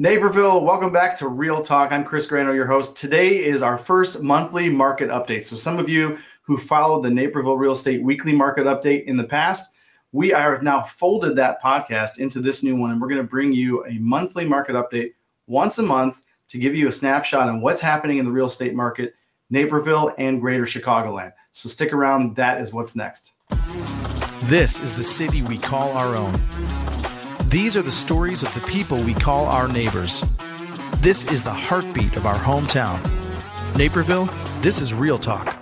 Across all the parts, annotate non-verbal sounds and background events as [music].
Naperville, welcome back to Real Talk. I'm Chris Grano, your host. Today is our first monthly market update. So, some of you who followed the Naperville Real Estate Weekly Market Update in the past, we are now folded that podcast into this new one, and we're going to bring you a monthly market update once a month to give you a snapshot on what's happening in the real estate market, Naperville and Greater Chicagoland. So, stick around. That is what's next. This is the city we call our own. These are the stories of the people we call our neighbors. This is the heartbeat of our hometown. Naperville, this is Real Talk.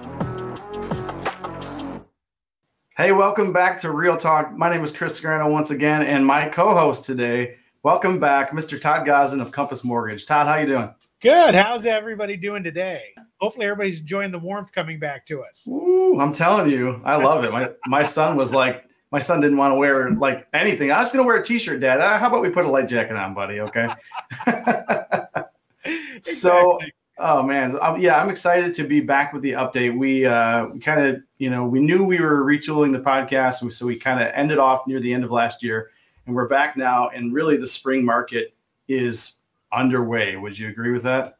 Hey, welcome back to Real Talk. My name is Chris Grano once again, and my co-host today. Welcome back, Mr. Todd Gosden of Compass Mortgage. Todd, how you doing? Good. How's everybody doing today? Hopefully, everybody's enjoying the warmth coming back to us. Ooh, I'm telling you, I love it. My my son was like, my son didn't want to wear like anything. I was going to wear a t-shirt, Dad. Uh, how about we put a light jacket on, buddy? Okay. [laughs] exactly. So, oh man, so, um, yeah, I'm excited to be back with the update. We uh, we kind of, you know, we knew we were retooling the podcast, so we kind of ended off near the end of last year, and we're back now. And really, the spring market is underway. Would you agree with that?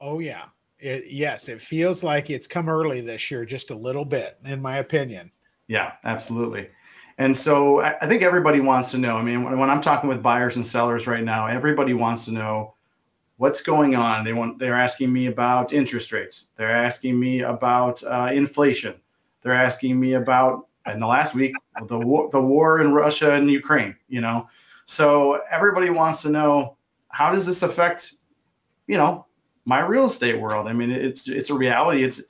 Oh yeah. It, yes, it feels like it's come early this year, just a little bit, in my opinion. Yeah, absolutely. And so I, think everybody wants to know. I mean, when, when, I'm talking with buyers and sellers right now, everybody wants to know what's going on. They want they're asking me about interest rates. They're asking me about uh, inflation. They're asking me about in the last week the war, the war in Russia and Ukraine. You know, so everybody wants to know how does this affect, you know, my real estate world. I mean, it's it's a reality. It's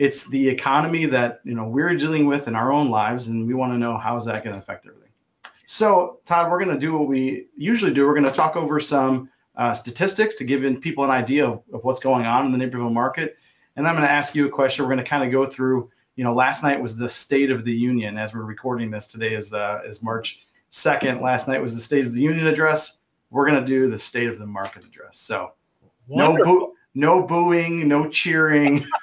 it's the economy that you know we're dealing with in our own lives, and we want to know how is that going to affect everything. So, Todd, we're going to do what we usually do. We're going to talk over some uh, statistics to give people an idea of, of what's going on in the Naperville market, and I'm going to ask you a question. We're going to kind of go through. You know, last night was the State of the Union. As we're recording this, today is the is March second. Last night was the State of the Union address. We're going to do the State of the Market address. So, Wonderful. no boo, no booing, no cheering. [laughs]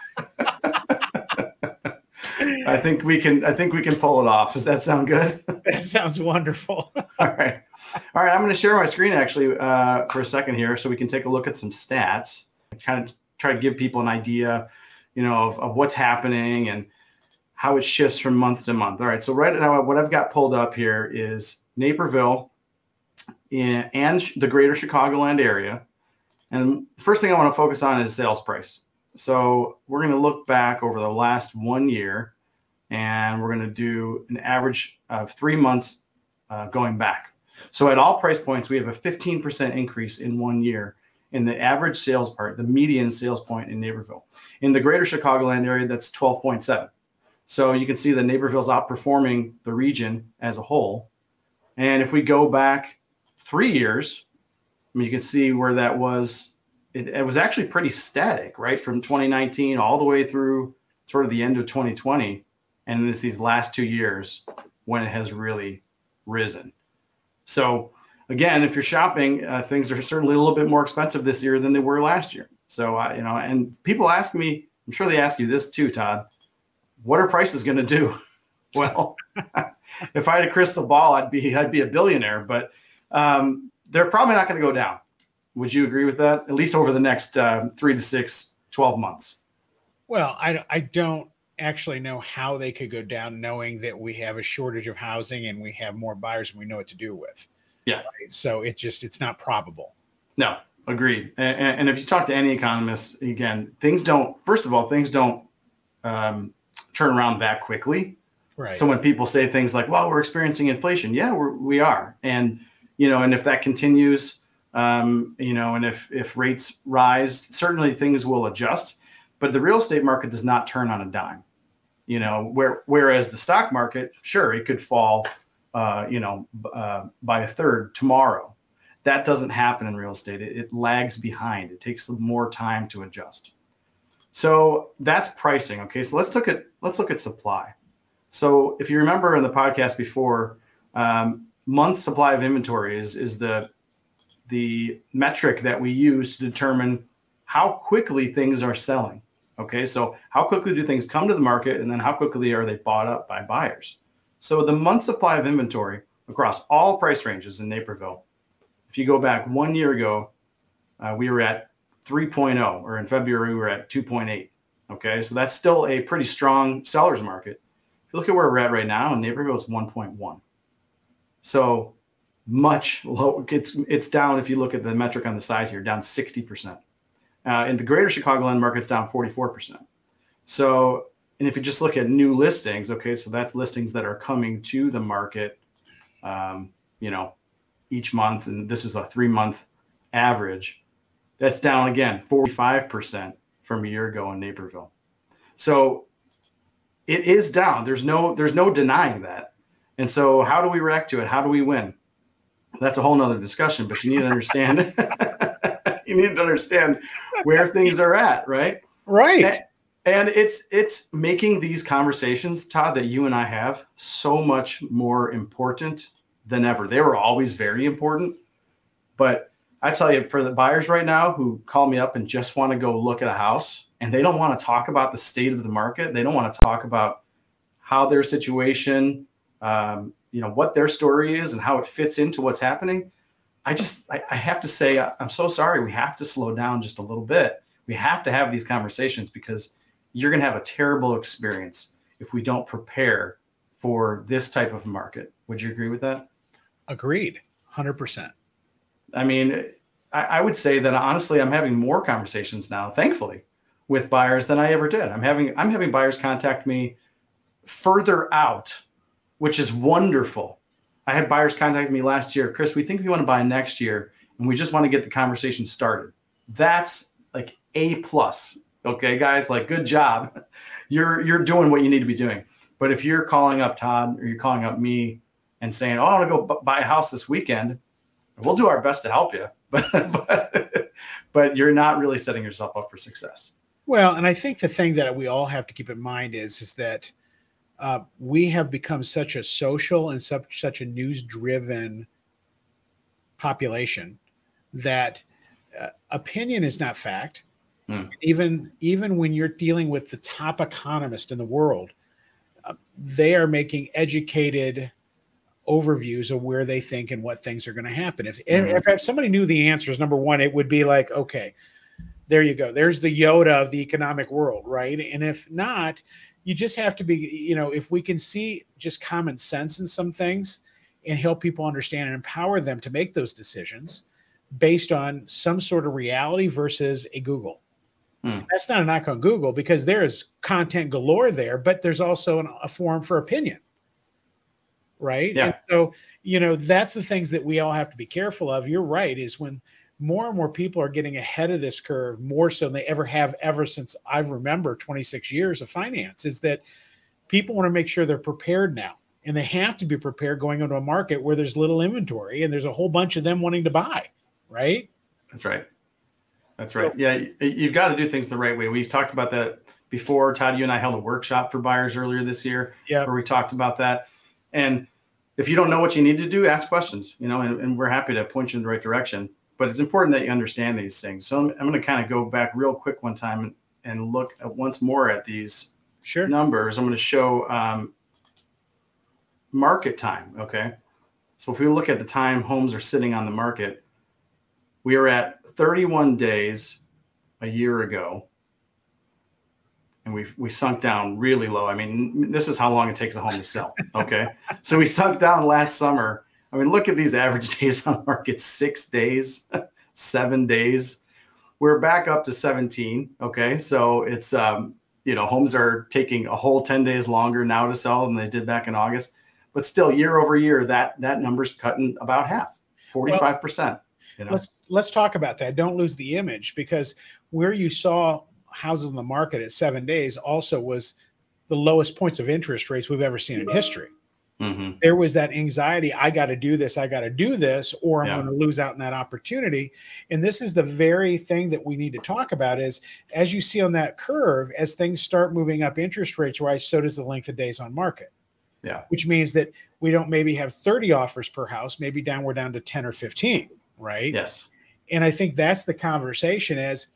I think we can. I think we can pull it off. Does that sound good? [laughs] That sounds wonderful. [laughs] All right, all right. I'm going to share my screen actually uh, for a second here, so we can take a look at some stats. Kind of try to give people an idea, you know, of, of what's happening and how it shifts from month to month. All right. So right now, what I've got pulled up here is Naperville in, and the Greater Chicagoland area. And the first thing I want to focus on is sales price. So we're going to look back over the last one year and we're going to do an average of three months uh, going back. So at all price points, we have a 15% increase in one year in the average sales part, the median sales point in Naperville. In the greater Chicagoland area, that's 12.7. So you can see that Naperville's outperforming the region as a whole. And if we go back three years, I mean, you can see where that was. It, it was actually pretty static, right? From 2019 all the way through sort of the end of 2020 and it's these last two years when it has really risen. So again, if you're shopping, uh, things are certainly a little bit more expensive this year than they were last year. So uh, you know, and people ask me, I'm sure they ask you this too, Todd. What are prices going to do? [laughs] Well, [laughs] if I had a crystal ball, I'd be I'd be a billionaire. But um, they're probably not going to go down. Would you agree with that? At least over the next uh, three to six, 12 months. Well, I, I don't actually know how they could go down knowing that we have a shortage of housing and we have more buyers and we know what to do with. Yeah. Right? So it just it's not probable. No, agreed. And, and, if you talk to any economists, again, things don't. First of all, things don't um, turn around that quickly. Right. So when people say things like, "Well, we're experiencing inflation," yeah, we're, we are, and you know, and if that continues, um, you know, and if if rates rise, certainly things will adjust. But the real estate market does not turn on a dime you know where whereas the stock market sure it could fall uh, you know uh, by a third tomorrow. That doesn't happen in real estate. It, it, lags behind. It takes more time to adjust. So that's pricing okay? So let's look at let's look at supply. So if you remember in the podcast before um, month supply of inventory is is the the metric that we use to determine how quickly things are selling Okay, so how quickly do things come to the market, and then how quickly are they bought up by buyers? So the month supply of inventory across all price ranges in Naperville, if you go back one year ago, uh, we were at 3.0, or in February, we were at 2.8. Okay. So that's still a pretty strong seller's market. If you look at where we're at right now in Naperville, it's 1.1. So much low. It's, it's down, if you look at the metric on the side here, down 60%. Uh, in the greater Chicagoland market, it's down 44%. So, and if you just look at new listings, okay, so that's listings that are coming to the market, um, you know, each month, and this is a three month average. That's down again 45% from a year ago in Naperville. So it is down. There's no there's no denying that. And so how do we react to it? How do we win? That's a whole nother discussion, but you need to understand [laughs] [laughs] you need to understand where things are at, right? Right. And, and it's it's making these conversations, Todd, that you and I have so much more important than ever. They were always very important, but I tell you, for the buyers right now who call me up and just want to go look at a house and they don't want to talk about the state of the market, they don't want to talk about how their situation, um, you know, what their story is and how it fits into what's happening. I just, I, I have to say, I'm so sorry. We have to slow down just a little bit. We have to have these conversations because you're going to have a terrible experience if we don't prepare for this type of market. Would you agree with that? Agreed. 100%. I mean, I, I, would say that honestly, I'm having more conversations now, thankfully, with buyers than I ever did. I'm having I'm having buyers contact me further out, which is wonderful. I had buyers contact me last year, Chris. We think we want to buy next year, and we just want to get the conversation started. That's like a plus. Okay, guys, like good job. [laughs] You're you're doing what you need to be doing. But if you're calling up Todd or you're calling up me and saying, "Oh, I want to go buy a house this weekend," we'll do our best to help you, [laughs] but, but, but you're not really setting yourself up for success. Well, and I think the thing that we all have to keep in mind is, is that uh, we have become such a social and such, such a news driven population that uh, opinion is not fact. Hmm. Even even when you're dealing with the top economist in the world, uh, they are making educated overviews of where they think and what things are going to happen. If, mm-hmm. if somebody knew the answers, number one, it would be like, okay, there you go. There's the Yoda of the economic world, right? And if not, you just have to be, you know, if we can see just common sense in some things and help people understand and empower them to make those decisions based on some sort of reality versus a Google. Hmm. That's not a knock on Google because there is content galore there, but there's also an, a forum for opinion right yeah. And so you know that's the things that we all have to be careful of you're right is when more and more people are getting ahead of this curve more so than they ever have ever since i remember 26 years of finance is that people want to make sure they're prepared now and they have to be prepared going into a market where there's little inventory and there's a whole bunch of them wanting to buy right? That's right. That's so, right. Yeah you've got to do things the right way. We've talked about that before. Todd you and i held a workshop for buyers earlier this year yeah. where we talked about that. And if you don't know what you need to do, ask questions, you know, and, and we're happy to point you in the right direction. But it's important that you understand these things. So I'm, I'm going to kind of go back real quick one time and, and look at once more at these sure. numbers. I'm going to show um, market time. Okay. So if we look at the time homes are sitting on the market, we are at 31 days a year ago and we we sunk down really low. I mean, this is how long it takes a home to sell. Okay, [laughs] so we sunk down last summer. I mean, look at these average [laughs] days on market: six days, [laughs] seven days. We're back up to 17. Okay, so it's um, you know homes are taking a whole 10 days longer now to sell than they did back in August, but still year over year that that number's cutting about half, 45 percent. You know? Let's let's talk about that. Don't lose the image because where you saw houses in the market at seven days also was the lowest points of interest rates we've ever seen in history. Mm-hmm. There was that anxiety I got to do this, I got to do this, or I'm yeah. going to lose out on that opportunity. And this is the very thing that we need to talk about is as you see on that curve, as things start moving up interest rates wise, so does the length of days on market. Yeah. Which means that we don't maybe have 30 offers per house, maybe down we're down to 10 or 15, right? Yes. And I think that's the conversation as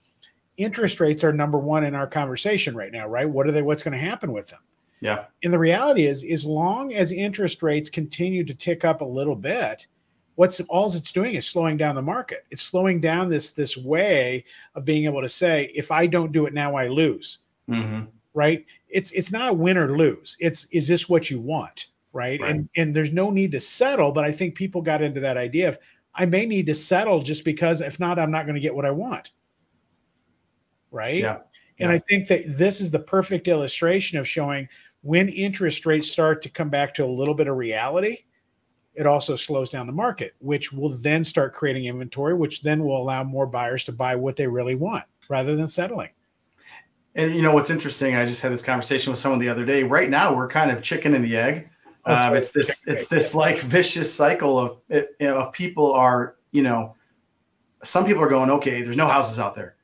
interest rates are number one in our conversation right now, right? What are they? What's going to happen with them? Yeah. And the reality is, as long as interest rates continue to tick up a little bit, what's all it's doing is slowing down the market. It's slowing down this this way of being able to say, if I don't do it now, I lose. Mm-hmm. Right? It's it's not a win or lose. It's is this what you want? Right? right? And and there's no need to settle. But I think people got into that idea of I may need to settle just because if not, I'm not going to get what I want. Right? Yeah. And yeah. I think that this is the perfect illustration of showing when interest rates start to come back to a little bit of reality, it also slows down the market, which will then start creating inventory, which then will allow more buyers to buy what they really want rather than settling. And you know what's interesting? I just had this conversation with someone the other day. Right now, we're kind of chicken and the egg. Oh, uh, it's this it's this like vicious cycle of it, you know, of people are you know some people are going okay. There's no houses out there,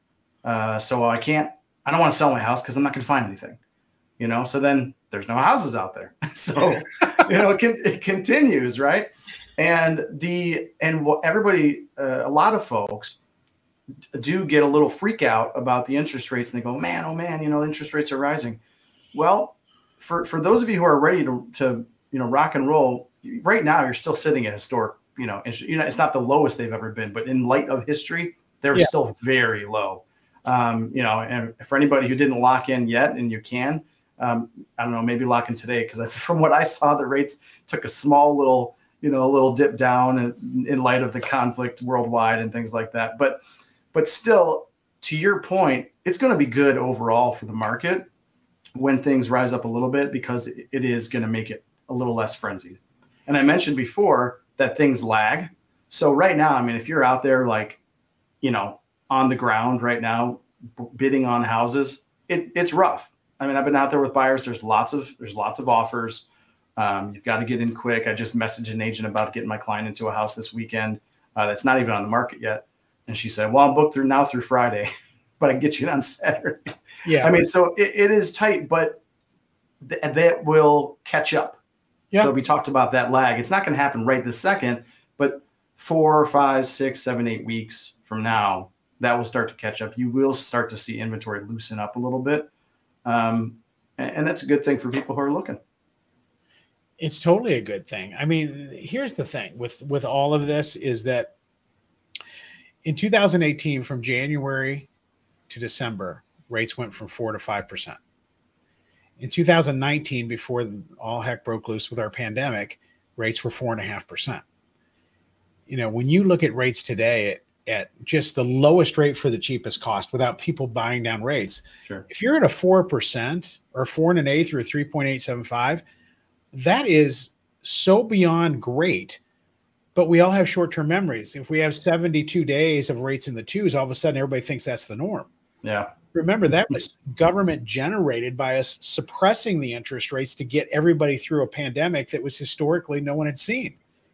uh, so I can't. I don't want to sell my house because I'm not going to find anything. You know, so then there's no houses out there. [laughs] So, [laughs] you know, it, can, it continues, right? And the and what everybody, uh, a lot of folks do get a little freak out about the interest rates, and they go, "Man, oh man, you know, interest rates are rising." Well, for for those of you who are ready to to you know rock and roll, right now you're still sitting at historic, you know, you know, it's not the lowest they've ever been, but in light of history, they're yeah. still very low. Um, you know, and for anybody who didn't lock in yet, and you can, um, I don't know, maybe locking today because [laughs] from what I saw, the rates took a small little, you know, a little dip down in, in light of the conflict worldwide and things like that. But, but still, to your point, it's going to be good overall for the market when things rise up a little bit because it is going to make it a little less frenzied. And I mentioned before that things lag. So right now, I mean, if you're out there like, you know, on the ground right now, bidding on houses, it, it's rough I mean, I've been out there with buyers. There's lots of there's lots of offers. Um, you've got to get in quick. I just messaged an agent about getting my client into a house this weekend uh, that's not even on the market yet, and she said, "Well, I'm booked through now through Friday, [laughs] but I can get you on Saturday." Yeah, I mean, so it, it is tight, but th- that will catch up. Yeah. So we talked about that lag. It's not going to happen right this second, but four, five, six, seven, eight weeks from now, that will start to catch up. You will start to see inventory loosen up a little bit um, and, that's a good thing for people who are looking. It's totally a good thing. I mean, here's the thing with with all of this is that in 2018, from January to December, rates went from four to five percent. In 2019, before all heck broke loose with our pandemic, rates were four and a half percent. You know, when you look at rates today at just the lowest rate for the cheapest cost without people buying down rates. Sure. If you're at a 4% or four and an eighth or 3.875, that is so beyond great. But we all have short term memories. If we have 72 days of rates in the twos, all of a sudden everybody thinks that's the norm. Yeah. Remember, that was government generated by us suppressing the interest rates to get everybody through a pandemic that was historically no one had seen,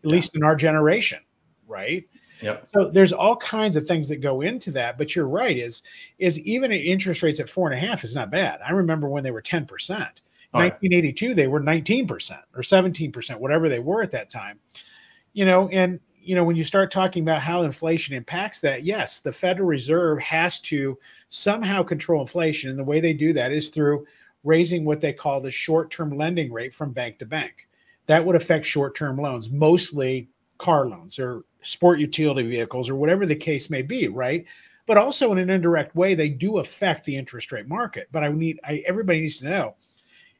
at yeah. least in our generation. Right. Yep. So there's all kinds of things that go into that. But you're right, is is even at interest rates at four and a half is not bad. I remember when they were 10 percent. 1982, they were 19 percent or 17 percent, whatever they were at that time. You know, and you know when you start talking about how inflation impacts that, yes, the Federal Reserve has to somehow control inflation, and the way they do that is through raising what they call the short-term lending rate from bank to bank. That would affect short-term loans, mostly car loans or sport utility vehicles or whatever the case may be, right? But also in an indirect way, they do affect the interest rate market. But I need I, everybody needs to know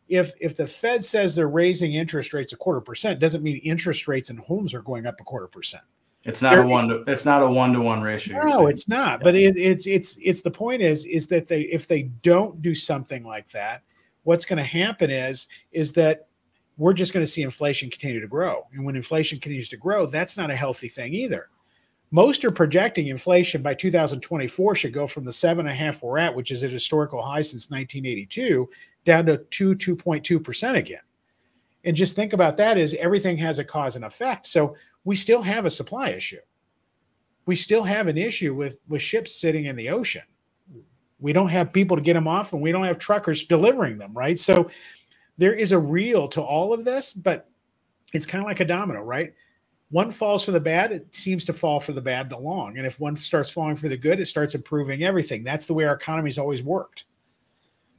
if if the Fed says they're raising interest rates a quarter percent, doesn't mean interest rates in homes are going up a quarter percent. It's not They're, a one to it's not a one to one ratio. No, it's not. Yeah. But it, it's it's it's the point is is that they if they don't do something like that, what's going to happen is is that we're just going to see inflation continue to grow. And when inflation continues to grow, that's not a healthy thing either. Most are projecting inflation by 2024 should go from the seven and a half we're at, which is at historical high since 1982, down to two, 2.2% again. And just think about that is everything has a cause and effect. So we still have a supply issue. We still have an issue with, with ships sitting in the ocean. We don't have people to get them off and we don't have truckers delivering them, right? So there is a real to all of this, but it's kind of like a domino, right? One falls for the bad, it seems to fall for the bad the long. And if one starts falling for the good, it starts improving everything. That's the way our economy's always worked.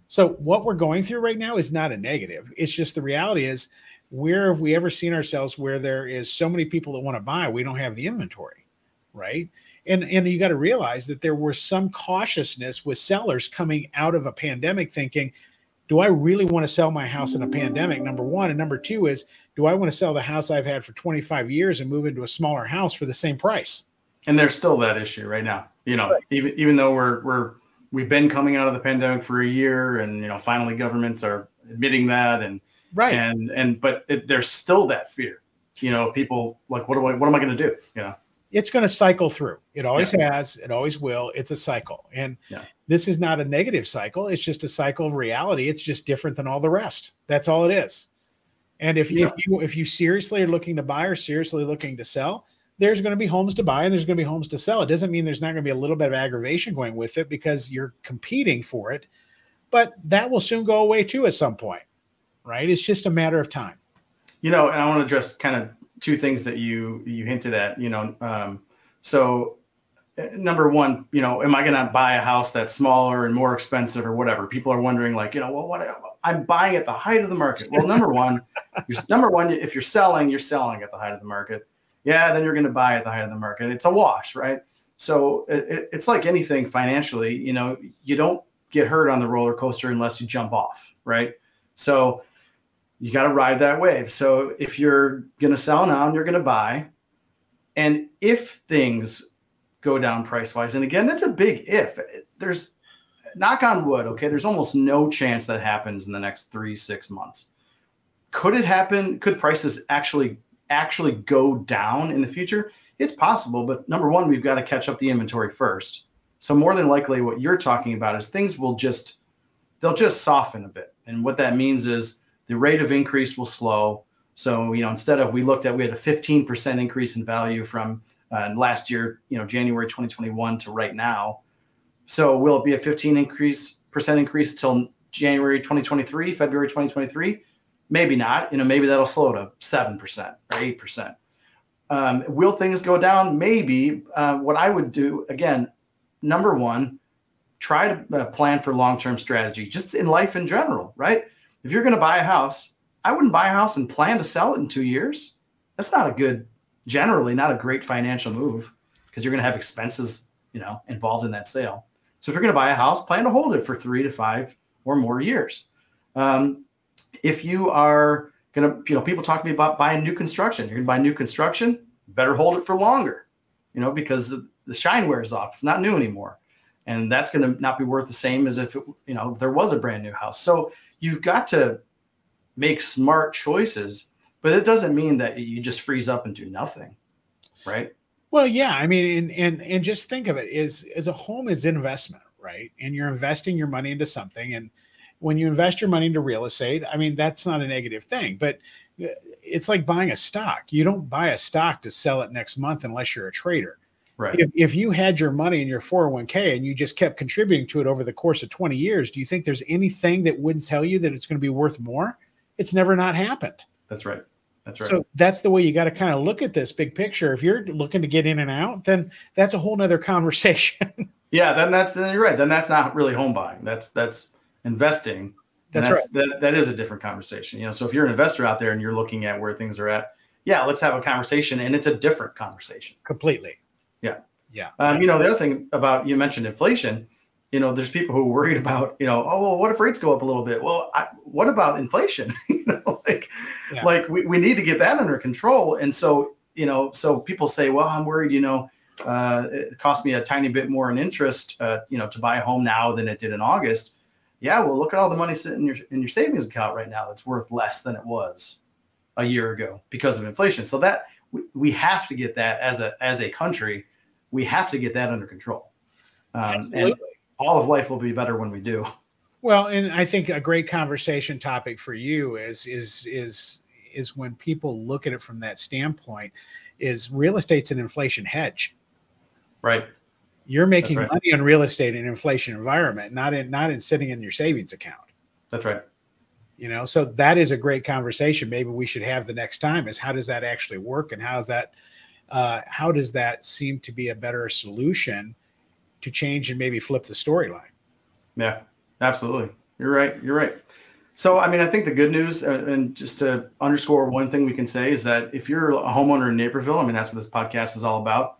So what we're going through right now is not a negative. It's just the reality is where have we ever seen ourselves where there is so many people that want to buy, we don't have the inventory, right? And and you got to realize that there was some cautiousness with sellers coming out of a pandemic, thinking, do I really want to sell my house in a pandemic? Number one, and number two is, do I want to sell the house I've had for 25 years and move into a smaller house for the same price? And there's still that issue right now. You know, right. even even though we're we're we've been coming out of the pandemic for a year, and you know, finally governments are admitting that, and right, and and but it, there's still that fear. You know, people like, what do I what am I going to do? You know, it's going to cycle through. It always yeah. has. It always will. It's a cycle, and yeah. This is not a negative cycle. It's just a cycle of reality. It's just different than all the rest. That's all it is. And if, yeah. if you if you seriously are looking to buy or seriously looking to sell, there's going to be homes to buy and there's going to be homes to sell. It doesn't mean there's not going to be a little bit of aggravation going with it because you're competing for it, but that will soon go away too at some point, right? It's just a matter of time. You know, and I want to address kind of two things that you you hinted at. You know, um, so number one, you know, am I going to buy a house that's smaller and more expensive or whatever? People are wondering, like, you know, well, what I'm buying at the height of the market. Well, number one, [laughs] number one, if you're selling, you're selling at the height of the market yeah, then you're going to buy at the height of the market. It's a wash, right? So it, it's like anything financially, you know, you don't get hurt on the roller coaster unless you jump off, right? So you got to ride that wave. So if you're going to sell now and you're going to buy, and if things go down price wise, and again, that's a big if. There's knock on wood, okay, there's almost no chance that happens in the next three, six months. Could it happen? Could prices actually actually go down in the future? It's possible, but number one, we've got to catch up the inventory first. So more than likely, what you're talking about is things will just they'll just soften a bit, and what that means is the rate of increase will slow. So you know, instead of we looked at we had a 15% increase in value from uh, last year, you know, January 2021 to right now. So will it be a 15 increase percent increase till January 2023, February 2023? Maybe not. You know, maybe that'll slow to seven percent or eight percent. Um, will things go down? Maybe. Uh, what I would do again, number one, try to uh, plan for long-term strategy, just in life in general, right? If you're going to buy a house, I wouldn't buy a house and plan to sell it in two years. That's not a good, generally not a great financial move because you're going to have expenses, you know, involved in that sale. So if you're going to buy a house, plan to hold it for three to five or more years. Um, if you are going to, you know, people talk to me about buying new construction. You're going to buy new construction, better hold it for longer, you know, because the shine wears off. It's not new anymore. And that's going to not be worth the same as if, it, you know, if there was a brand new house. So you've got to make smart choices, but it doesn't mean that you just freeze up and do nothing. Right. Well, yeah. I mean, and, and, and just think of it is as a home is investment, right? And you're investing your money into something and, when you invest your money into real estate, I mean, that's not a negative thing, but uh, it's like buying a stock. You don't buy a stock to sell it next month unless you're a trader. Right. If, if you had your money in your 401k and you just kept contributing to it over the course of 20 years, do you think there's anything that wouldn't tell you that it's going to be worth more? It's never not happened. That's right. That's right. So that's the way you got to kind of look at this big picture. If you're looking to get in and out, then that's a whole nother [laughs] conversation. yeah, then that's then you're right. Then that's not really home buying. That's that's investing, that's, that's right. that, that is a different conversation. You know, so if you're an investor out there and you're looking at where things are at, yeah, let's have a conversation, and it's a different conversation. Completely. Yeah. Yeah. Um, you know, the other thing about you mentioned inflation. You know, there's people who are worried about, you know, oh well, what if rates go up a little bit? Well, I, what about inflation? [laughs] you know, like, yeah. like we, we need to get that under control. And so, you know, so people say, well, I'm worried, you know, uh, it cost me a tiny bit more in interest, uh, you know, to buy a home now than it did in August yeah, well, look at all the money sitting in your in your savings account right now that's worth less than it was a year ago because of inflation. So that we, we have to get that as a as a country, we have to get that under control. Um, and all of life will be better when we do. Well, and I think a great conversation topic for you is is is is when people look at it from that standpoint, is real estate's an inflation hedge. Right. You're making right. money on real estate in an inflation environment, not in not in sitting in your savings account. That's right. You know, so that is a great conversation. Maybe we should have the next time is how does that actually work and how's that uh, how does that seem to be a better solution to change and maybe flip the storyline? Yeah, absolutely. You're right. You're right. So, I mean, I think the good news, uh, and just to underscore one thing we can say is that if you're a homeowner in Naperville, I mean, that's what this podcast is all about.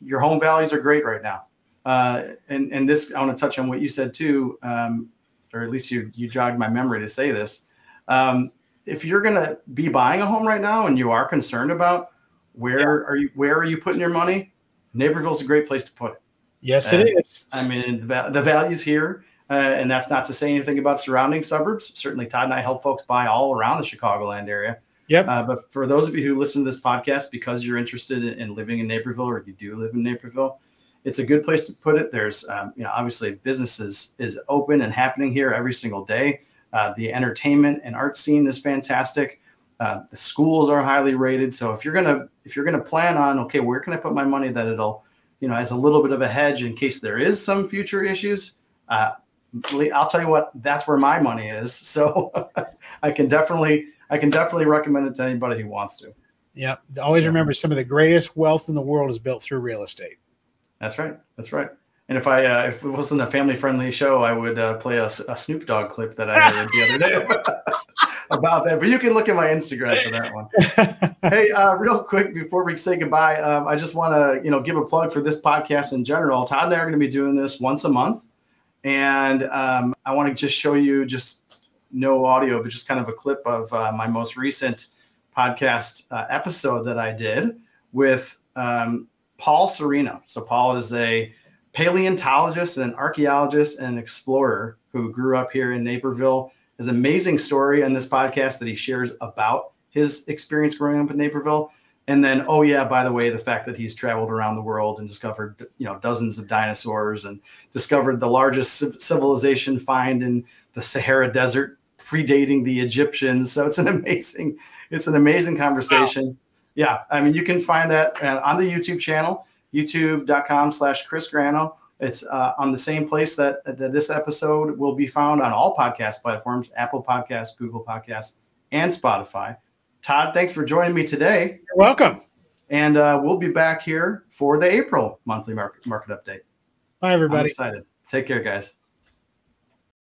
Your home values are great right now, uh, and and this I want to touch on what you said too, um, or at least you you jogged my memory to say this. Um, if you're going to be buying a home right now and you are concerned about where yeah. are you where are you putting your money, Naperville's a great place to put it. Yes, and, it is. I mean, the, the values here uh, and that's not to say anything about surrounding suburbs. Certainly, Todd and I help folks buy all around the Chicagoland area. Yep. Uh, but for those of you who listen to this podcast because you're interested in, in, living in Naperville or you do live in Naperville, it's a good place to put it. There's, um, you know, obviously businesses is open and happening here every single day. Uh, the entertainment and art scene is fantastic. Uh, the schools are highly rated. So if you're gonna if you're gonna plan on okay, where can I put my money that it'll, you know, as a little bit of a hedge in case there is some future issues. Uh, I'll tell you what, that's where my money is. [laughs] So [laughs] I can definitely, I can definitely recommend it to anybody who wants to. Yeah. Always remember some of the greatest wealth in the world is built through real estate. That's right. That's right. And if I, uh, if it wasn't a family friendly show, I would uh, play a, a, Snoop Dogg clip that I heard the other day [laughs] about that. But you can look at my Instagram for that one. [laughs] hey, uh, real quick before we say goodbye, um, I just want to, you know, give a plug for this podcast in general. Todd and I are going to be doing this once a month. And um, I want to just show you just no audio, but just kind of a clip of uh, my most recent podcast uh, episode that I did with um, Paul Sereno. So, Paul is a paleontologist and an archaeologist and an explorer who grew up here in Naperville. His amazing story in this podcast that he shares about his experience growing up in Naperville. And then oh yeah by the way the fact that he's traveled around the world and discovered you know dozens of dinosaurs and discovered the largest civilization find in the sahara desert predating the egyptians. So it's an amazing it's an amazing conversation. Wow. yeah i mean you can find that uh, on the youtube channel youtube.com slash chris grano it's uh, on the same place that, that this episode will be found on all podcast platforms apple podcasts google podcasts and spotify Todd, thanks for joining me today. You're welcome. And uh, we'll be back here for the April monthly market, market update. Bye, everybody. I'm excited. Take care, guys.